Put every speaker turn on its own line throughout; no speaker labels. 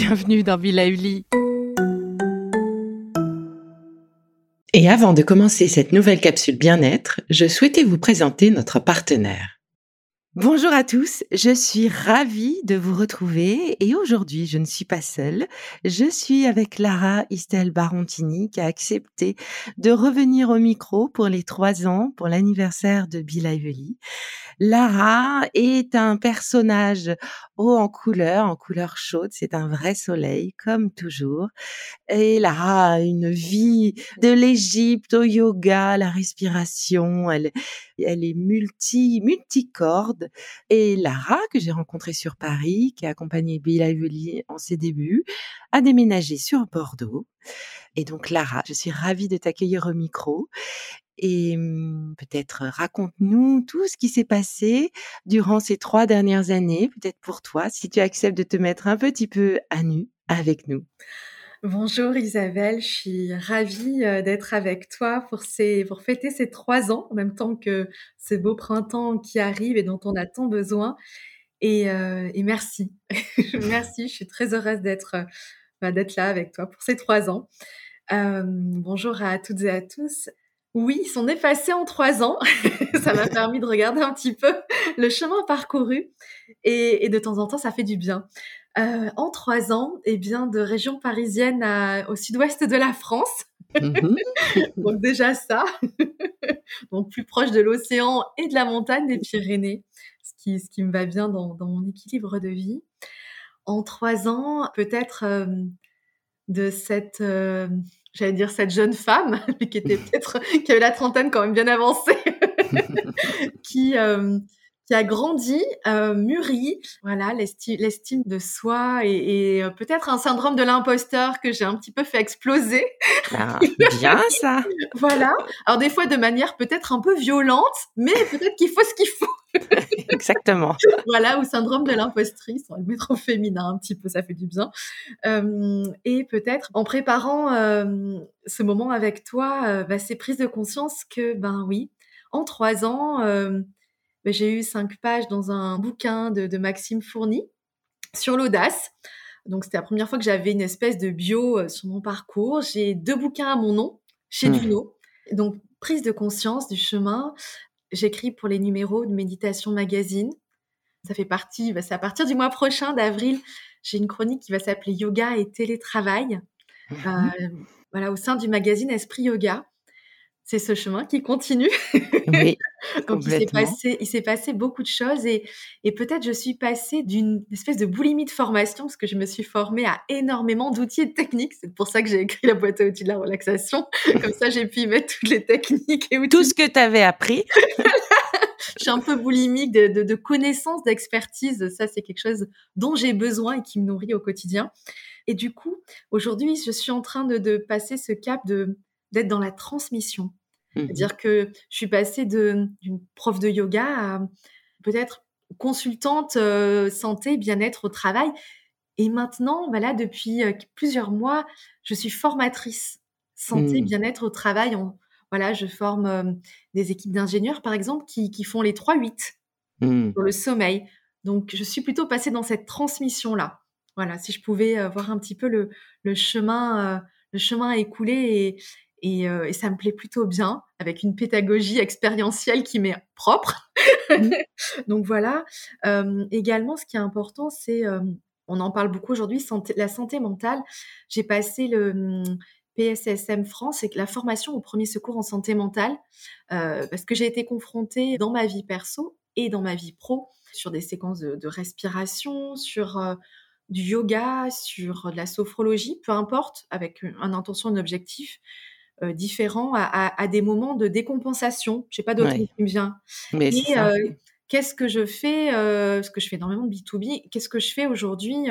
bienvenue dans Villa Uli.
Et avant de commencer cette nouvelle capsule bien-être, je souhaitais vous présenter notre partenaire.
Bonjour à tous, je suis ravie de vous retrouver et aujourd'hui je ne suis pas seule, je suis avec Lara Istel Barontini qui a accepté de revenir au micro pour les trois ans pour l'anniversaire de Bill Ively. Lara est un personnage haut en couleur, en couleur chaude, c'est un vrai soleil comme toujours. Et Lara a une vie de l'Égypte au yoga, la respiration, elle, elle est multi, multicorde. Et Lara, que j'ai rencontrée sur Paris, qui a accompagné Bill Ively en ses débuts, a déménagé sur Bordeaux. Et donc Lara, je suis ravie de t'accueillir au micro et mmh, peut-être raconte-nous tout ce qui s'est passé durant ces trois dernières années, peut-être pour toi, si tu acceptes de te mettre un petit peu à nu avec nous.
Bonjour Isabelle, je suis ravie d'être avec toi pour, ces, pour fêter ces trois ans, en même temps que ce beau printemps qui arrive et dont on a tant besoin. Et, et merci, merci, je suis très heureuse d'être bah, d'être là avec toi pour ces trois ans. Euh, bonjour à toutes et à tous. Oui, ils sont effacés en trois ans. ça m'a permis de regarder un petit peu le chemin parcouru et, de temps en temps, ça fait du bien. Euh, en trois ans, eh bien, de région parisienne au sud-ouest de la France. Mhm. Donc déjà ça, donc plus proche de l'océan et de la montagne des Pyrénées, ce qui, ce qui me va bien dans, mon équilibre de vie. En trois ans, peut-être euh, de cette euh, j'allais dire cette jeune femme, qui était peut-être, qui avait la trentaine quand même bien avancée, qui, qui a grandi, euh, mûri, voilà, l'estime de soi et, euh, peut-être un syndrome de l'imposteur que j'ai un petit peu fait exploser.
Ah, bien ça.
voilà. Alors des fois de manière peut-être un peu violente, mais peut-être qu'il faut ce qu'il faut.
Exactement.
voilà, ou syndrome de l'impostrice, on va le mettre au féminin un petit peu, ça fait du bien. Euh, et peut-être en préparant euh, ce moment avec toi, euh, bah, c'est prise de conscience que, ben oui, en trois ans, bah, j'ai eu cinq pages dans un bouquin de, Maxime Fourny sur l'audace. Donc c'était la première fois que j'avais une espèce de bio sur mon parcours. J'ai deux bouquins à mon nom chez mmh. Duno. Donc prise de conscience du chemin, J'écris pour les numéros de Méditation Magazine. Ça fait partie, bah, c'est à partir du mois prochain d'avril, j'ai une chronique qui va s'appeler Yoga et télétravail. Mmh euh, voilà, au sein du magazine Esprit Yoga. C'est ce chemin qui continue. Oui, Donc il s'est passé, il s'est passé beaucoup de choses et, et peut-être je suis passée d'une espèce de boulimie de formation parce que je me suis formée à énormément d'outils et de techniques. C'est pour ça que j'ai écrit la boîte à outils de la relaxation. Comme ça, j'ai pu y mettre toutes les techniques et outils.
Tout ce que tu avais appris.
je suis un peu boulimique de, de, de connaissances, d'expertise. Ça, c'est quelque chose dont j'ai besoin et qui me nourrit au quotidien. Et du coup, aujourd'hui, je suis en train de, de passer ce cap de d'être dans la transmission. Mmh C'est-à-dire que je suis passée d'une prof de yoga à peut-être consultante euh, santé, bien-être au travail. Et maintenant, bah là, depuis euh, plusieurs mois, je suis formatrice santé, mmh. bien-être au travail. voilà, je forme euh, des équipes d'ingénieurs, par exemple, qui, qui font les 3-8 mmh. sur le sommeil. Donc, je suis plutôt passée dans cette transmission-là. Voilà, si je pouvais voir un petit peu le, le chemin, le chemin écoulé et, euh, et, ça me plaît plutôt bien, avec une pédagogie expérientielle qui m'est propre. Mmh. Donc voilà. Euh, également, ce qui est important, c'est, euh, on en parle beaucoup aujourd'hui, la santé mentale. J'ai passé le mmh, PSSM France et la formation au premier secours en santé mentale, parce que j'ai été confrontée dans ma vie perso et dans ma vie pro sur des séquences de, de respiration, sur du yoga, sur de la sophrologie, peu importe, avec une intention, un objectif. Euh, différents à, des moments de décompensation. Je sais pas d'autre qui me vient. Mais Et euh, qu'est-ce que je fais euh, Parce que je fais énormément de B2B. Qu'est-ce que je fais aujourd'hui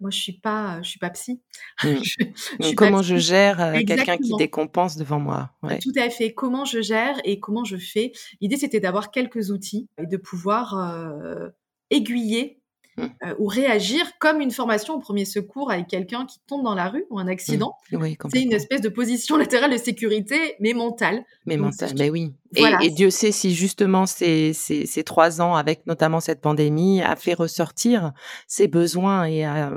moi, je suis pas, je suis pas psy.
Mmh. comment je gère quelqu'un qui décompense devant moi?
Tout à fait. Comment je gère et comment je fais? L'idée, c'était d'avoir quelques outils et de pouvoir aiguiller Mmh. Euh, ou réagir comme une formation au premier secours avec quelqu'un qui tombe dans la rue ou un accident. Mmh. c'est une espèce de position latérale de sécurité, mais mentale.
Mais mentale, mais oui. Et, Dieu sait si justement ces, ces, ces, trois ans, avec notamment cette pandémie, a fait ressortir ses besoins et a,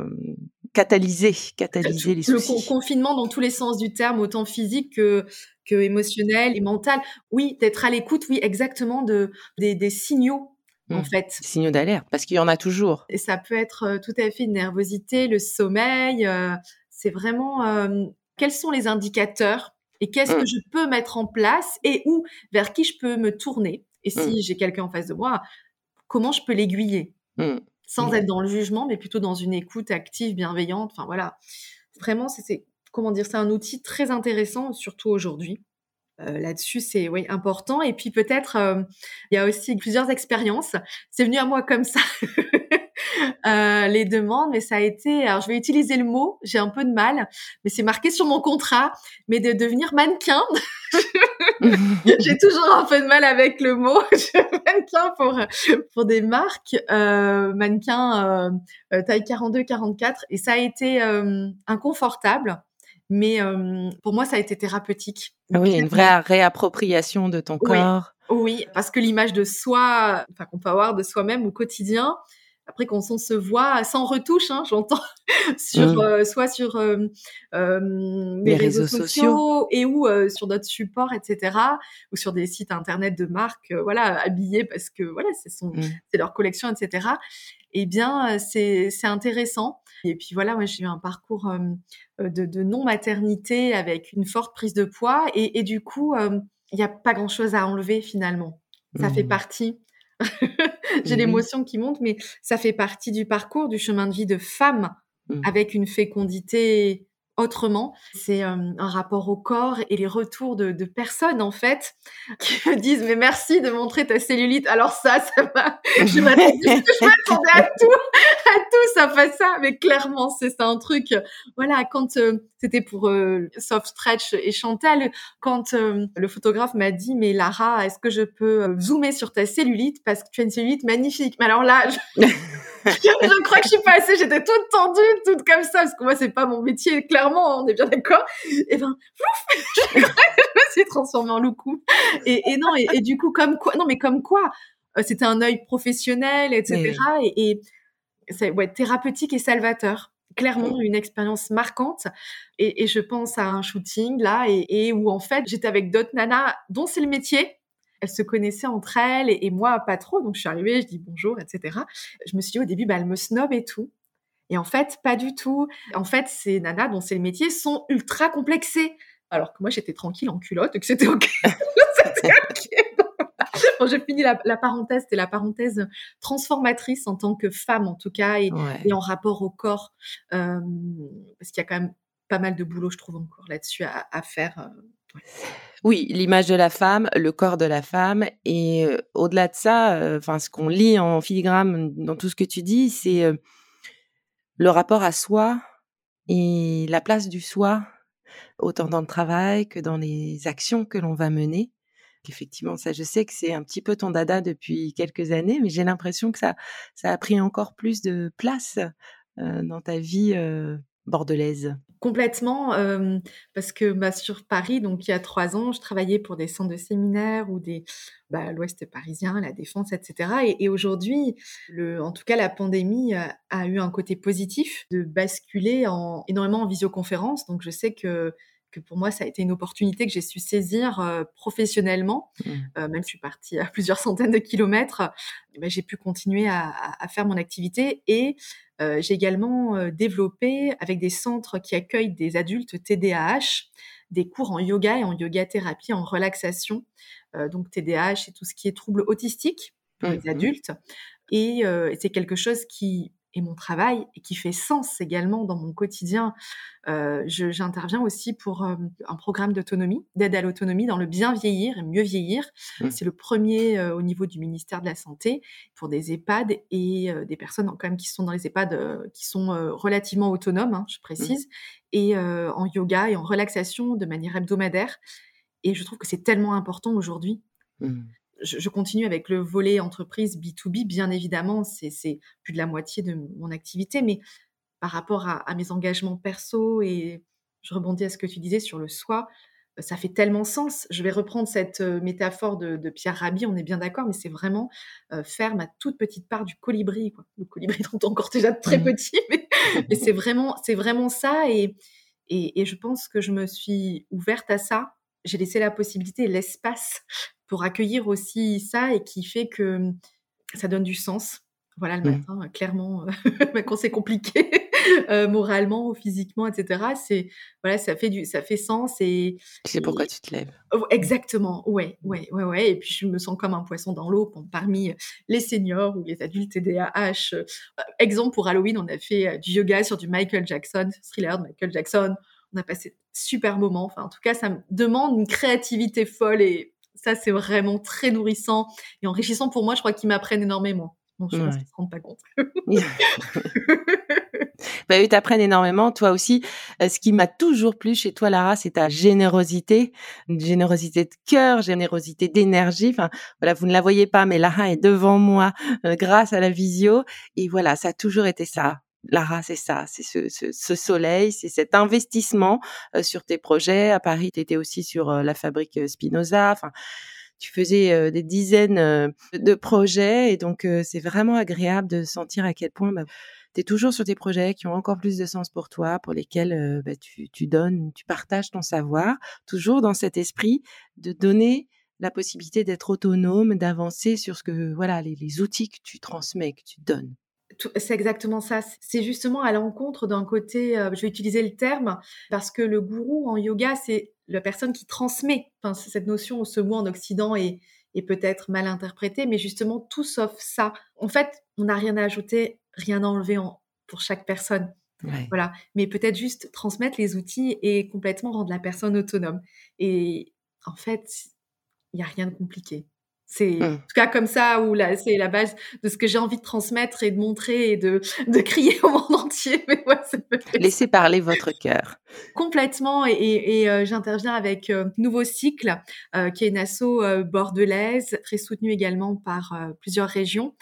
catalyser, catalyser les soucis.
Le confinement dans tous les sens du terme, autant physique que, que émotionnel et mental. Oui, d'être à l'écoute, oui, exactement, de, des, signaux en mmh. fait.
Signaux d'alerte, parce qu'il y en a toujours.
Et ça peut être euh, tout à fait une nervosité, le sommeil. Euh, c'est vraiment euh, quels sont les indicateurs et qu'est-ce que mmh. je peux mettre en place et où, vers qui je peux me tourner? Et si mmh. j'ai quelqu'un en face de moi, comment je peux l'aiguiller? Sans être dans le jugement, mais plutôt dans une écoute active, bienveillante. Enfin voilà, vraiment, c'est comment dire, c'est un outil très intéressant, surtout aujourd'hui. Euh, là-dessus, c'est oui important. Et puis peut-être, euh, il y a aussi plusieurs expériences. C'est venu à moi comme ça. Euh, les demandes, mais ça a été, alors je vais utiliser le mot, j'ai un peu de mal, mais c'est marqué sur mon contrat, mais de devenir mannequin. j'ai toujours un peu de mal avec le mot mannequin pour pour des marques, euh, mannequin euh, taille 42-44, et ça a été inconfortable. Mais pour moi, ça a été thérapeutique.
Ah oui, une vraie réappropriation de ton corps.
Oui, parce que l'image de soi, enfin qu'on peut avoir de soi-même au quotidien, après quand on se voit sans retouche, hein, j'entends, sur mmh. euh, soit sur euh, euh, les, réseaux, sociaux, et ou sur d'autres supports, etc., ou sur des sites internet de marques, voilà, habillés parce que voilà, c'est mmh. c'est leur collection, etc. Eh bien, c'est c'est intéressant. Et puis voilà, moi j'ai eu un parcours de, de non maternité avec une forte prise de poids, et, et du coup, il n'y a pas grand chose à enlever finalement. Ça fait mmh. partie j'ai mmh l'émotion qui monte, mais ça fait partie du parcours, du chemin de vie de femme mmh. avec une fécondité autrement. C'est euh, un rapport au corps et les retours de, personnes, en fait, qui me disent, mais merci de montrer ta cellulite. Alors ça, ça m'a, je m'attendais à tout, à tout, ça fait ça. Mais clairement, c'est un truc, voilà, quand euh, c'était pour euh, Soft Stretch et Chantal, quand le photographe m'a dit, mais Lara, est-ce que je peux zoomer sur ta cellulite? Parce que tu as une cellulite magnifique. Mais alors là, je... je crois que je suis passée, j'étais toute tendue, toute comme ça, parce que moi, c'est pas mon métier, clairement, on est bien d'accord. Et ben, je me suis transformée en loucou. Et, et non, et, du coup, comme quoi, non, mais comme quoi, euh, c'était un œil professionnel, etc. Et, et c'est ouais, thérapeutique et salvateur. Clairement, une expérience marquante. Et, et, je pense à un shooting, là, et, et où, en fait, j'étais avec d'autres nanas dont c'est le métier, elles se connaissaient entre elles et, moi pas trop. Donc je suis arrivée, je dis bonjour, etc. Je me suis dit au début, bah, elle me snob et tout. Et en fait, pas du tout. En fait, ces nanas dont c'est le métier sont ultra complexées. Alors que moi, j'étais tranquille en culotte et que c'était OK. OK. j'ai fini la, parenthèse, c'était la parenthèse transformatrice en tant que femme, en tout cas, et, en rapport au corps. Euh, parce qu'il y a quand même pas mal de boulot, je trouve, encore là-dessus à, faire. Euh,
oui, l'image de la femme, le corps de la femme, et au-delà de ça, enfin, ce qu'on lit en filigrane dans tout ce que tu dis, c'est le rapport à soi et la place du soi, autant dans le travail que dans les actions que l'on va mener. Effectivement, ça, je sais que c'est un petit peu ton dada depuis quelques années, mais j'ai l'impression que ça, ça a pris encore plus de place dans ta vie bordelaise.
Complètement, euh, parce que bah, sur Paris, donc il y a trois ans, je travaillais pour des centres de séminaires ou des bah, l'Ouest parisien, la Défense, etc. Et, aujourd'hui, en tout cas, la pandémie a, a, eu un côté positif de basculer en, énormément en visioconférence. Donc je sais que que pour moi, ça a été une opportunité que j'ai su saisir euh, professionnellement. Mmh. Euh, même si je suis partie à plusieurs centaines de kilomètres, bah, j'ai pu continuer à, à, faire mon activité et euh, j'ai également développé avec des centres qui accueillent des adultes TDAH des cours en yoga et en yoga thérapie en relaxation. Donc TDAH, c'est tout ce qui est troubles autistiques pour les mmh. adultes. Et, et c'est quelque chose qui et mon travail et qui fait sens également dans mon quotidien. Euh, J'interviens aussi pour euh, un programme d'autonomie, d'aide à l'autonomie dans le bien vieillir et mieux vieillir. Mmh. C'est le premier euh, au niveau du ministère de la Santé pour des EHPAD et euh, des personnes quand même qui sont dans les EHPAD qui sont relativement autonomes, hein, je mmh. précise, et en yoga et en relaxation de manière hebdomadaire. Et je trouve que c'est tellement important aujourd'hui. Mmh je, continue avec le volet entreprise B2B, bien évidemment, c'est plus de la moitié de mon activité, mais par rapport à, mes engagements perso et je rebondis à ce que tu disais sur le soi, ça fait tellement sens. Je vais reprendre cette métaphore de, Pierre Rabhi, on est bien d'accord, mais c'est vraiment faire ma toute petite part du colibri, quoi. le colibri dont encore déjà très mmh. petit, mais, c'est vraiment, vraiment ça. Et, et, et, je pense que je me suis ouverte à ça. J'ai laissé la possibilité, l'espace pour accueillir aussi ça et qui fait que ça donne du sens. Voilà, le mmh. matin, clairement, quand c'est compliqué, euh, moralement ou physiquement, etc. C'est voilà, ça fait du, ça fait sens et.
Tu sais pourquoi tu te lèves.
Oh, exactement, ouais, ouais, ouais, ouais. Et puis je me sens comme un poisson dans l'eau parmi les seniors ou les adultes TDAH. Euh, exemple pour Halloween, on a fait euh, du yoga sur du Michael Jackson, thriller de Michael Jackson. On a passé super moment. Enfin, en tout cas, ça me demande une créativité folle et ça, c'est vraiment très nourrissant et enrichissant pour moi. Je crois qu'ils m'apprennent énormément. Donc, je pense qu'ils ne se rendent pas compte.
bah, eux t'apprennent énormément. Toi aussi, euh, ce qui m'a toujours plu chez toi, Lara, c'est ta générosité, une générosité de cœur, générosité d'énergie. Enfin, voilà, vous ne la voyez pas, mais Lara est devant moi euh, grâce à la visio. Et voilà, ça a toujours été ça. Lara, c'est ça, c'est ce, soleil, c'est cet investissement sur tes projets. À Paris, tu étais aussi sur la fabrique Spinoza. Enfin, tu faisais des dizaines de projets et donc c'est vraiment agréable de sentir à quel point bah, tu es toujours sur des projets qui ont encore plus de sens pour toi, pour lesquels bah, tu, donnes, tu partages ton savoir, toujours dans cet esprit de donner la possibilité d'être autonome, d'avancer sur ce que voilà les outils que tu transmets, que tu donnes.
C'est exactement ça. C'est justement à l'encontre d'un côté, je vais utiliser le terme, parce que le gourou en yoga, c'est la personne qui transmet. Enfin, cette notion, ce mot en Occident est, est peut-être mal interprété, mais justement tout sauf ça. En fait, on n'a rien à ajouter, rien à enlever pour chaque personne. Voilà. Mais peut-être juste transmettre les outils et complètement rendre la personne autonome. Et en fait, il n'y a rien de compliqué. C'est mmh. en tout cas comme ça où là c'est la base de ce que j'ai envie de transmettre et de montrer et de, de crier au monde entier. Mais
Laissez parler votre cœur.
Complètement et, et, euh, j'interviens avec euh, Nouveau Cycle euh, qui est une asso bordelaise très soutenue également par plusieurs régions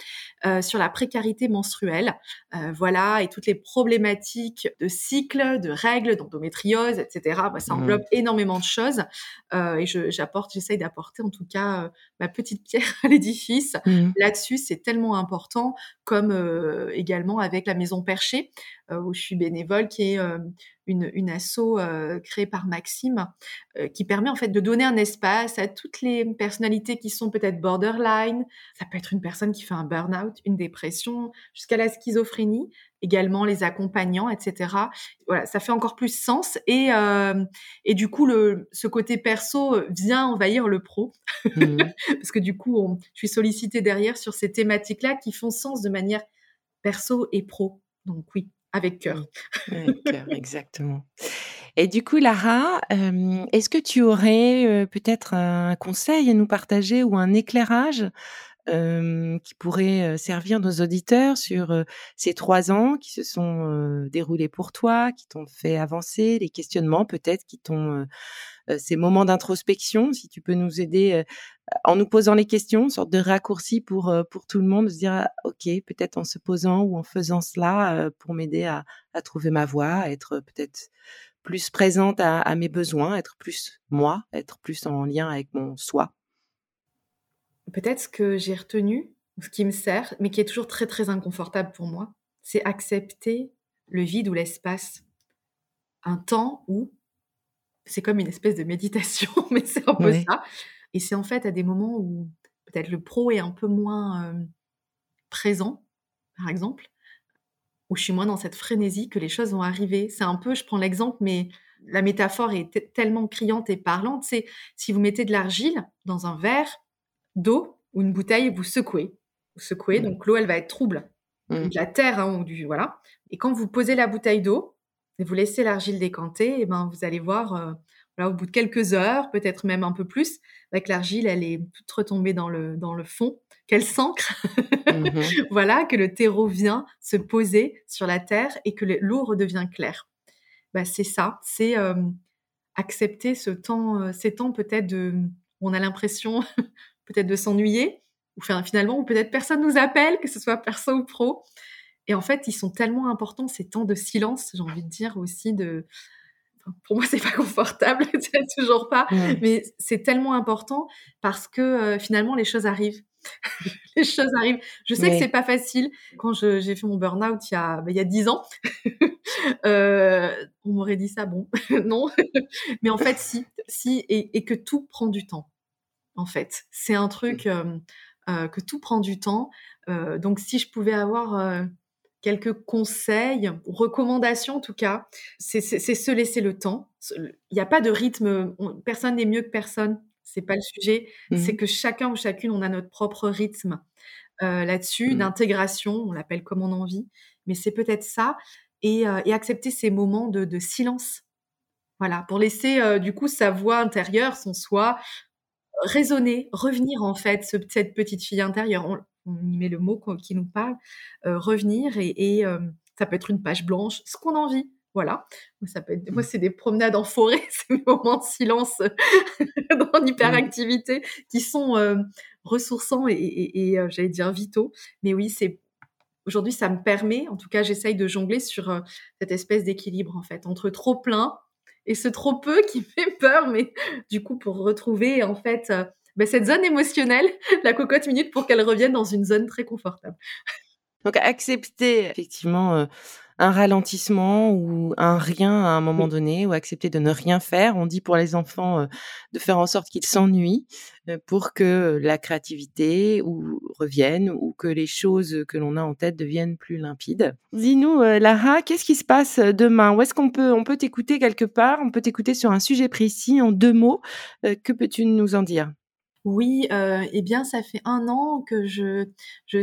sur la précarité menstruelle. voilà et toutes les problématiques de cycle, de règles, d'endométriose, etc. Bah, ça mmh. englobe énormément de choses et j'apporte, j'essaye d'apporter en tout cas ma petite pierre à l'édifice. Mmh. Là-dessus, c'est tellement important, comme euh, également avec la Maison Perchée, euh, où je suis bénévole, qui est euh, une, une asso créée par Maxime, qui permet en fait de donner un espace à toutes les personnalités qui sont peut-être borderline. Ça peut être une personne qui fait un burn-out, une dépression, jusqu'à la schizophrénie, également les accompagnants, etc. Voilà, ça fait encore plus sens et et du coup le ce côté perso vient envahir le pro mmh. parce que du coup on, je suis sollicitée derrière sur ces thématiques là qui font sens de manière perso et pro. Donc oui, avec cœur.
Avec cœur, exactement. Et du coup, Lara, est-ce que tu aurais peut-être un conseil à nous partager ou un éclairage qui pourrait servir nos auditeurs sur ces trois ans qui se sont déroulés pour toi, qui t'ont fait avancer, les questionnements peut-être qui t'ont ces moments d'introspection, si tu peux nous aider en nous posant les questions, sorte de raccourci pour pour tout le monde, de se dire «Ah, ok peut-être en se posant ou en faisant cela pour m'aider à, à, trouver ma voie, à être peut-être plus présente à, à mes besoins, être plus moi, être plus en lien avec mon soi
peut-être ce que j'ai retenu, ce qui me sert, mais qui est toujours très très inconfortable pour moi, c'est accepter le vide ou l'espace. Un temps où c'est comme une espèce de méditation, mais c'est un peu ça. Et c'est en fait à des moments où peut-être le pro est un peu moins euh, présent, par exemple, où je suis moins dans cette frénésie que les choses vont arriver. C'est un peu, je prends l'exemple, mais la métaphore est tellement criante et parlante. C'est si vous mettez de l'argile dans un verre, d'eau ou une bouteille, vous secouez. Vous secouez, mmh. donc l'eau, elle va être trouble. Mmh. De la terre, hein, ou du. Voilà. Et quand vous posez la bouteille d'eau et vous laissez l'argile décanter, et eh ben, vous allez voir, euh, voilà, au bout de quelques heures, peut-être même un peu plus, avec l'argile, elle est toute retombée dans le, dans le fond, qu'elle s'ancre. Mmh voilà, que le terreau vient se poser sur la terre et que l'eau redevient claire. Bah, c'est ça, c'est euh, accepter ce temps, euh, ces temps peut-être de. On a l'impression peut-être de s'ennuyer, ou finalement, ou peut-être personne nous appelle, que ce soit perso ou pro. Et en fait, ils sont tellement importants, ces temps de silence, j'ai envie de dire aussi, de pour moi, c'est pas confortable, toujours pas. Mais c'est tellement important parce que euh, finalement, les choses arrivent. les choses arrivent. Je sais que c'est pas facile. Quand j'ai fait mon burn-out il y a il y a dix ans, euh, on m'aurait dit ça, bon, non. Mais en fait, si, si, et, et, que tout prend du temps. En fait, c'est un truc mmh. euh, que tout prend du temps. donc, si je pouvais avoir quelques conseils, recommandations en tout cas, c'est se laisser le temps. Il n'y a pas de rythme, personne n'est mieux que personne, c'est pas le sujet. C'est mmh que chacun ou chacune, on a notre propre rythme euh, là-dessus, mmh. d'intégration, on l'appelle comme on en vit, mais c'est peut-être ça, et, euh, accepter ces moments de, silence. Voilà, pour laisser euh, du coup sa voix intérieure, son soi, résonner, revenir en fait, cette petite fille intérieure on y met le mot qui nous parle, euh, revenir et, euh, ça peut être une page blanche, ce qu'on a envie. Voilà. Ça peut être, moi, c'est des promenades en forêt, ces moments de silence dans l'hyperactivité qui sont euh, ressourçants et, j'allais dire vitaux. Mais oui, c'est aujourd'hui, ça me permet, en tout cas, j'essaye de jongler sur cette espèce d'équilibre en fait entre trop plein et ce trop peu qui fait peur, mais du coup, pour retrouver en fait ben, cette zone émotionnelle, la cocotte minute, pour qu'elle revienne dans une zone très confortable.
Donc accepter effectivement euh, un ralentissement ou un rien à un moment donné, ou accepter de ne rien faire. On dit pour les enfants euh, de faire en sorte qu'ils s'ennuient euh, pour que la créativité ou revienne ou que les choses que l'on a en tête deviennent plus limpides. Dis-nous, Lara, qu'est-ce qui se passe demain? Où est-ce qu'on peut on peut t'écouter quelque part? On peut t'écouter sur un sujet précis en deux mots. que peux-tu nous en dire?
Oui, euh, eh bien, ça fait un an que je,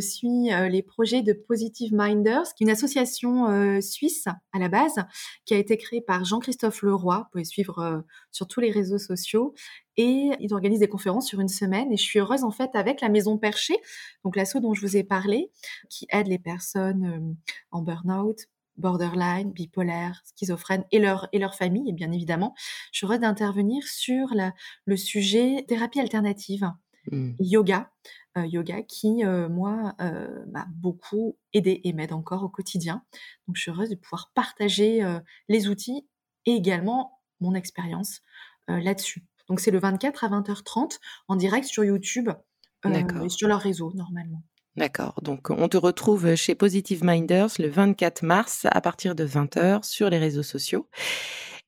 suis euh, les projets de Positive Minders, qui est une association euh, suisse à la base, qui a été créée par Jean-Christophe Leroy. Vous pouvez suivre sur tous les réseaux sociaux. Et il organise des conférences sur une semaine. Et je suis heureuse, en fait, avec la Maison Perchée, donc l'asso dont je vous ai parlé, qui aide les personnes en burn-out, borderline, bipolaire, schizophrène et leur, et leur famille, et bien évidemment, je suis heureuse d'intervenir sur la, le sujet thérapie alternative, mmh. yoga, euh, yoga qui, euh, moi, euh, m'a beaucoup aidé et m'aide encore au quotidien. Donc, je suis heureuse de pouvoir partager les outils et également mon expérience là-dessus. Donc, c'est le 24 à 20h30 en direct sur YouTube et sur leur réseau, normalement.
D'accord. Donc, on te retrouve chez Positive Minders le 24 mars à partir de 20h sur les réseaux sociaux.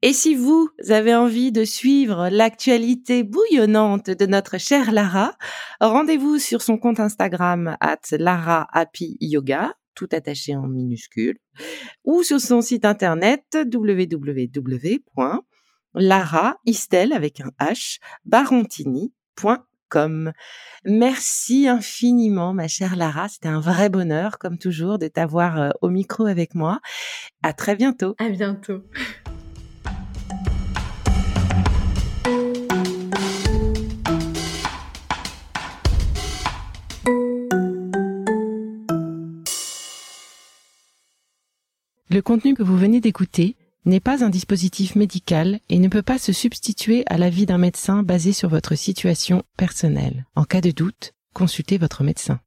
Et si vous avez envie de suivre l'actualité bouillonnante de notre chère Lara, rendez-vous sur son compte Instagram at Lara Happy Yoga, tout attaché en minuscule, ou sur son site internet www.laraistel avec un H, barontini.com comme. Merci infiniment, ma chère Lara. C'était un vrai bonheur, comme toujours, de t'avoir euh, au micro avec moi. À très bientôt.
À bientôt.
Le contenu que vous venez d'écouter n'est pas un dispositif médical et ne peut pas se substituer à l'avis d'un médecin basé sur votre situation personnelle. En cas de doute, consultez votre médecin.